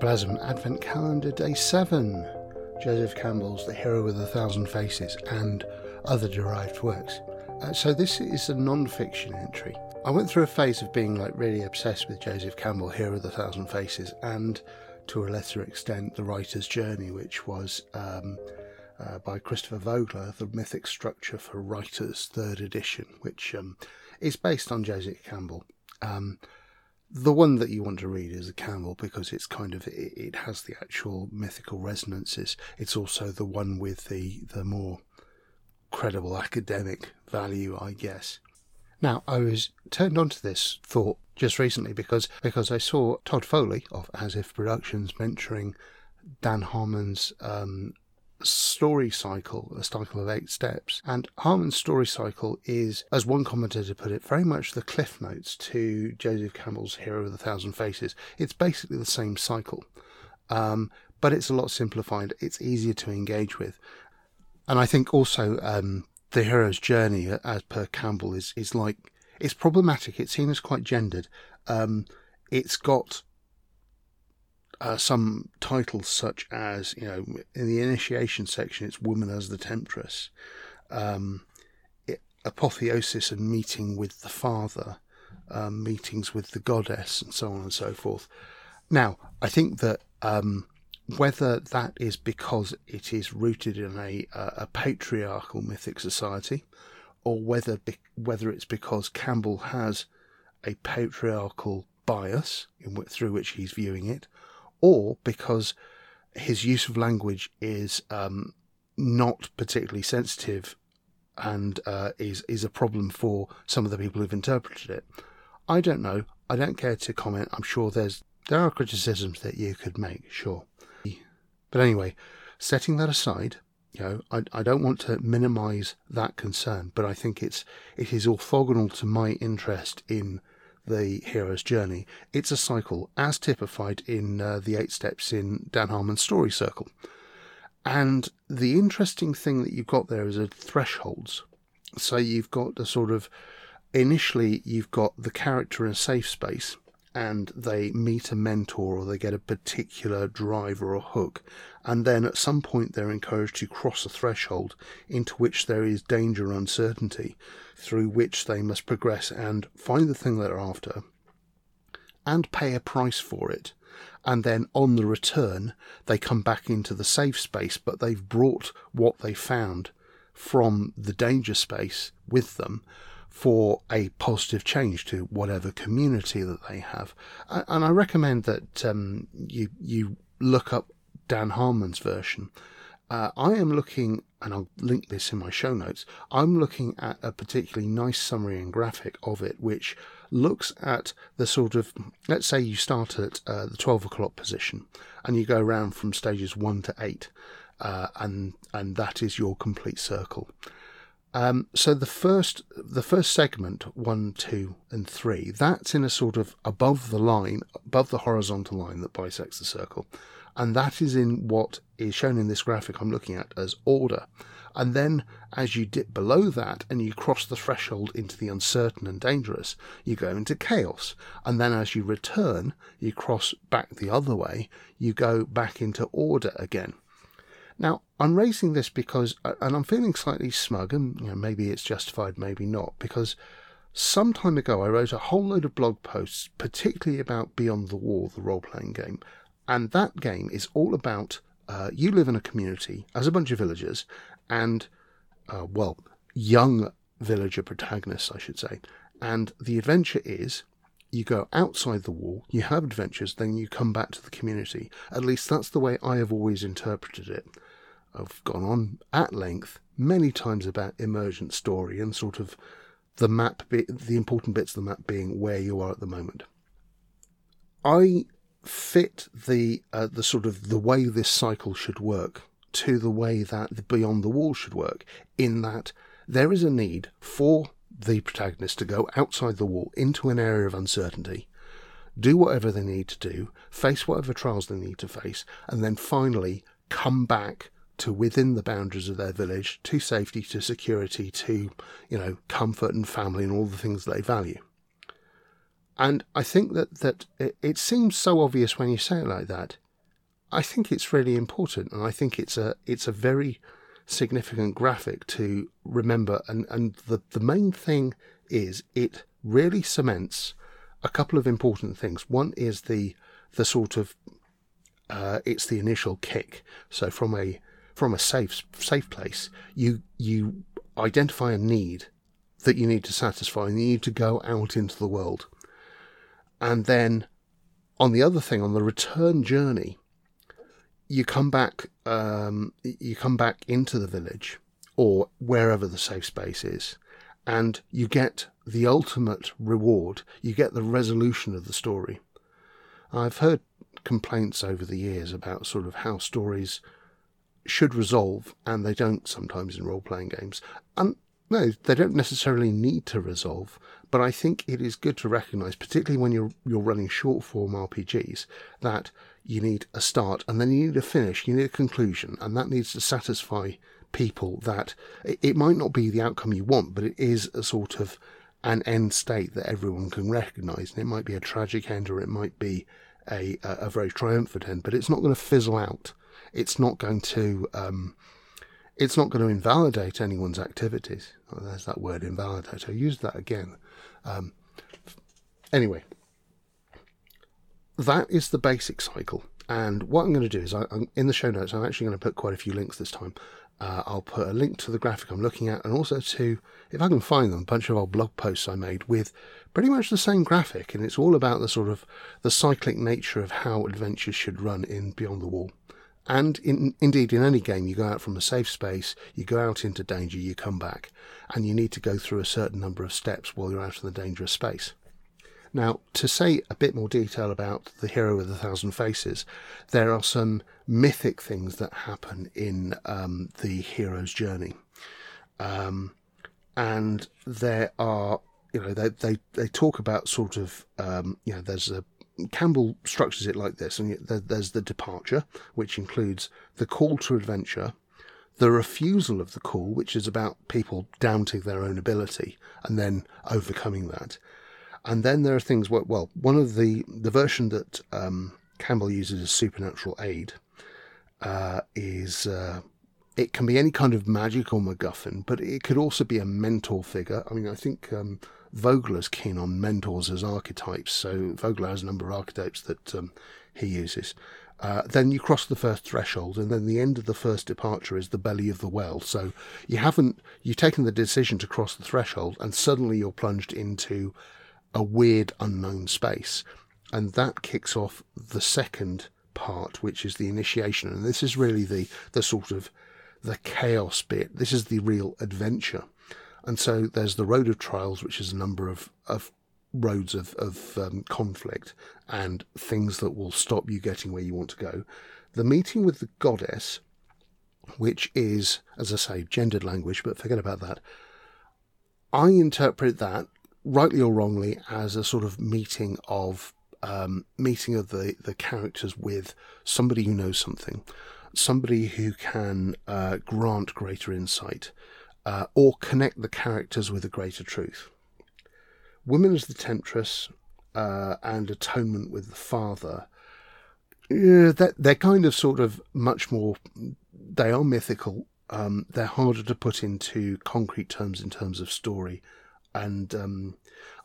Fictoplasm Advent Calendar Day 7. Joseph Campbell's The Hero with a Thousand Faces and other derived works. Uh, so, this is a non fiction entry. I went through a phase of being like really obsessed with Joseph Campbell, Hero with a Thousand Faces, and to a lesser extent, The Writer's Journey, which was um, uh, by Christopher Vogler, The Mythic Structure for Writers, third edition, which um, is based on Joseph Campbell. Um, the one that you want to read is a Campbell because it's kind of it, it, has the actual mythical resonances. It's also the one with the the more credible academic value, I guess. Now, I was turned onto this thought just recently because because I saw Todd Foley of As If Productions mentoring Dan Harmon's um, story cycle, a cycle of eight steps. And Harmon's story cycle is, as one commentator put it, very much the cliff notes to Joseph Campbell's Hero of a Thousand Faces. It's basically the same cycle, um, but it's a lot simplified. It's easier to engage with. And I think also um, the hero's journey, as per Campbell, is, is like, it's problematic. It's seen as quite gendered. Um, it's got uh, some titles such as you know in the initiation section it's woman as the temptress. Um, it, apotheosis and meeting with the father um, meetings with the goddess and so on and so forth. Now i think that um, whether that is because it is rooted in a, a patriarchal mythic society or whether be, whether it's because campbell has a patriarchal bias in, through which he's viewing it or because his use of language is um, not particularly sensitive and uh, is is a problem for some of the people who've interpreted it. I don't know. I don't care to comment. I'm sure there's there are criticisms that you could make, sure. But anyway, setting that aside, you know, I, I don't want to minimise that concern, but I think it's it is orthogonal to my interest in the hero's journey. It's a cycle as typified in uh, the eight steps in Dan Harmon's story circle. And the interesting thing that you've got there is a thresholds. So you've got a sort of initially you've got the character in a safe space and they meet a mentor or they get a particular drive or a hook. And then at some point they're encouraged to cross a threshold into which there is danger and uncertainty, through which they must progress and find the thing they're after and pay a price for it. And then on the return, they come back into the safe space, but they've brought what they found from the danger space with them for a positive change to whatever community that they have. And I recommend that um, you you look up Dan Harmon's version. Uh, I am looking, and I'll link this in my show notes. I'm looking at a particularly nice summary and graphic of it, which looks at the sort of let's say you start at uh, the 12 o'clock position and you go around from stages one to eight, uh, and and that is your complete circle. Um, so the first the first segment one, two, and three that's in a sort of above the line, above the horizontal line that bisects the circle, and that is in what is shown in this graphic I'm looking at as order. And then as you dip below that and you cross the threshold into the uncertain and dangerous, you go into chaos. And then as you return, you cross back the other way, you go back into order again. Now, I'm raising this because, uh, and I'm feeling slightly smug, and you know, maybe it's justified, maybe not, because some time ago I wrote a whole load of blog posts, particularly about Beyond the Wall, the role playing game. And that game is all about uh, you live in a community as a bunch of villagers, and, uh, well, young villager protagonists, I should say. And the adventure is you go outside the wall, you have adventures, then you come back to the community. At least that's the way I have always interpreted it. I've gone on at length many times about emergent story and sort of the map, the important bits of the map being where you are at the moment. I fit the uh, the sort of the way this cycle should work to the way that the Beyond the Wall should work, in that there is a need for the protagonist to go outside the wall into an area of uncertainty, do whatever they need to do, face whatever trials they need to face, and then finally come back to within the boundaries of their village, to safety, to security, to, you know, comfort and family and all the things they value. And I think that, that it, seems so obvious when you say it like that. I think it's really important, and I think it's a it's a very significant graphic to remember. And and the the main thing is it really cements a couple of important things. One is the the sort of uh, it's the initial kick. So from a from a safe safe place, you you identify a need that you need to satisfy, and you need to go out into the world. And then on the other thing, on the return journey, you come back um, you come back into the village or wherever the safe space is, and you get the ultimate reward. You get the resolution of the story. I've heard complaints over the years about sort of how stories should resolve, and they don't sometimes in role playing games. And no, they don't necessarily need to resolve, but I think it is good to recognise, particularly when you're you're running short form RPGs, that you need a start and then you need a finish, you need a conclusion, and that needs to satisfy people that it might not be the outcome you want, but it is a sort of an end state that everyone can recognise. And it might be a tragic end or it might be a, a, very triumphant end, but it's not going to fizzle out. It's not going to um, it's not going to invalidate anyone's activities. Oh, there's that word invalidate. I used that again. Um, anyway, that is the basic cycle. And what I'm going to do is, I, in the show notes, I'm actually going to put quite a few links this time. Uh, I'll put a link to the graphic I'm looking at, and also to, if I can find them, a bunch of old blog posts I made with pretty much the same graphic, and it's all about the sort of the cyclic nature of how adventures should run in Beyond the Wall. And in, indeed, in any game, you go out from a safe space, you go out into danger, you come back, and you need to go through a certain number of steps while you're out in the dangerous space. Now, to say a bit more detail about the hero with a thousand faces, there are some mythic things that happen in um, the hero's journey. Um, and there are, you know, they, they, they talk about sort of, um, you know, there's a, Campbell structures it like this, and there's the departure, which includes the call to adventure, the refusal of the call, which is about people doubting their own ability and then overcoming that, and then there are things where, well, one of the, the version that um, Campbell uses as supernatural aid uh, is uh, it can be any kind of magical MacGuffin, but it could also be a mentor figure. I mean, I think um, Vogler's keen on mentors as archetypes, so Vogler has a number of archetypes that um, he uses. Uh, then you cross the first threshold, and then the end of the first departure is the belly of the whale. So you haven't you've taken the decision to cross the threshold, and suddenly you're plunged into a weird unknown space. And that kicks off the second part, which is the initiation. And this is really the, the sort of the chaos bit. This is the real adventure. And so there's the road of trials, which is a number of, of roads of, of um, conflict and things that will stop you getting where you want to go. The meeting with the goddess, which is, as I say, gendered language, but forget about that. I interpret that rightly or wrongly, as a sort of meeting of um, meeting of the the characters with somebody who knows something, somebody who can uh, grant greater insight, uh, or connect the characters with a greater truth. Women as the temptress uh, and atonement with the father. Yeah, they're, they're kind of sort of much more. They are mythical. Um, they're harder to put into concrete terms in terms of story and um,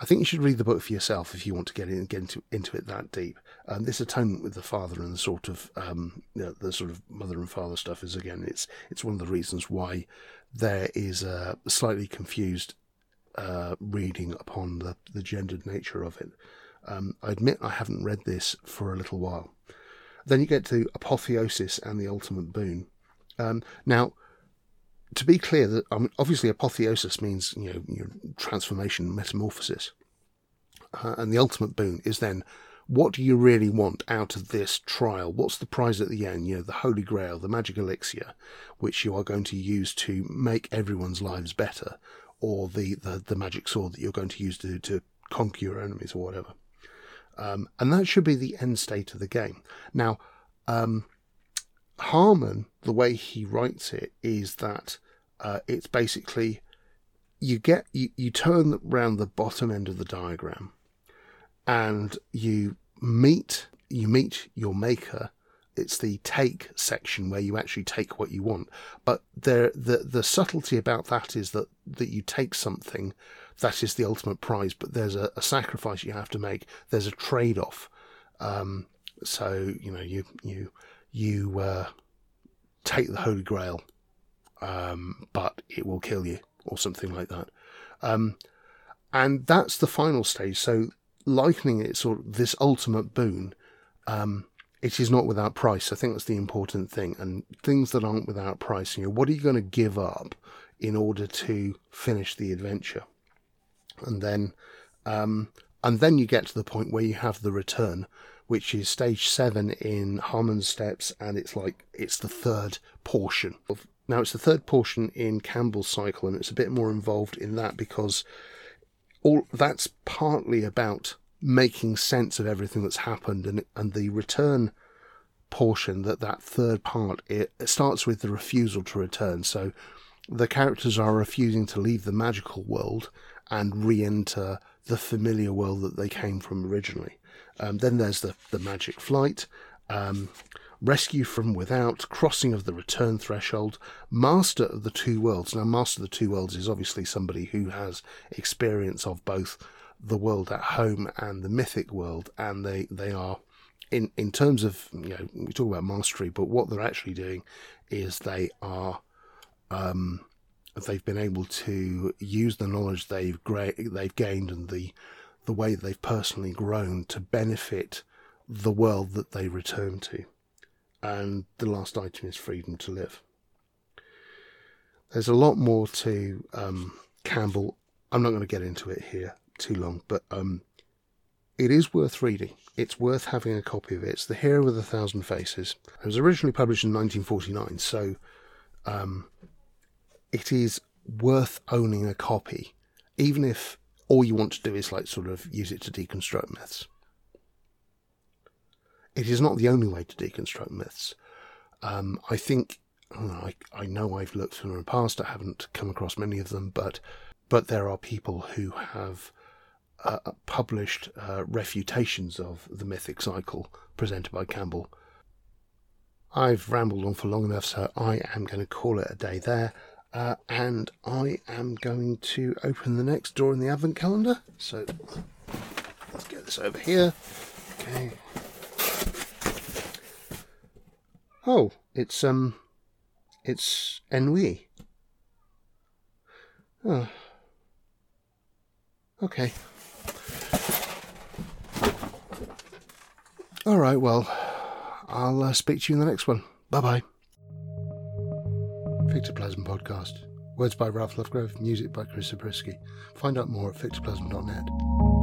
I think you should read the book for yourself if you want to get in, get into into it that deep. Um, this atonement with the father and the sort of um, you know, the sort of mother and father stuff is again it's it's one of the reasons why there is a slightly confused uh, reading upon the the gendered nature of it. Um, I admit I haven't read this for a little while. Then you get to apotheosis and the ultimate boon. Um, now to be clear, that I mean, obviously apotheosis means you know your transformation, metamorphosis, uh, and the ultimate boon is then what do you really want out of this trial? What's the prize at the end? You know, the holy grail, the magic elixir, which you are going to use to make everyone's lives better, or the the, the magic sword that you're going to use to to conquer your enemies or whatever. Um, and that should be the end state of the game. Now, um, Harmon, the way he writes it, is that uh, it's basically you get you, you turn around the bottom end of the diagram and you meet you meet your maker it's the take section where you actually take what you want. But there, the the subtlety about that is that that you take something that is the ultimate prize, but there's a, a sacrifice you have to make. There's a trade off. Um, so you know you you you uh, take the Holy Grail, um, but it will kill you or something like that. Um, and that's the final stage. So likening it sort of this ultimate boon. Um, it is not without price. I think that's the important thing. And things that aren't without price, you know, what are you going to give up in order to finish the adventure? And then, um, and then you get to the point where you have the return, which is stage seven in Harmon's Steps, and it's like it's the third portion. Now it's the third portion in Campbell's cycle, and it's a bit more involved in that because all that's partly about making sense of everything that's happened and and the return portion that that third part it, it starts with the refusal to return. So the characters are refusing to leave the magical world and re-enter the familiar world that they came from originally. Um, then there's the the magic flight. Um, rescue from without, crossing of the return threshold, master of the two worlds. Now, master of the two worlds is obviously somebody who has experience of both the world at home and the mythic world, and they they are in in terms of you know we talk about mastery, but what they're actually doing is they are um, they've been able to use the knowledge they've gra- they've gained and the the way they've personally grown to benefit the world that they return to. And the last item is freedom to live. There's a lot more to um, Campbell. I'm not going to get into it here too long, but um, it is worth reading. It's worth having a copy of it. It's The Hero with a Thousand Faces. It was originally published in 1949, so um, it is worth owning a copy, even if all you want to do is like sort of use it to deconstruct myths. It is not the only way to deconstruct myths. Um, I think I, I know I've looked through in the past. I haven't come across many of them, but but there are people who have uh, published uh, refutations of the mythic cycle presented by Campbell. I've rambled on for long enough, so I am going to call it a day there. Uh, and I am going to open the next door in the advent calendar. So let's get this over here. Okay. Oh, it's um, it's ennui. Oh. Okay. All right, well, I'll uh, speak to you in the next one. Bye bye. Fictoplasm Podcast. Words by Ralph Lovegrove, music by Chris Zabriskie. Find out more at fictoplasm.net.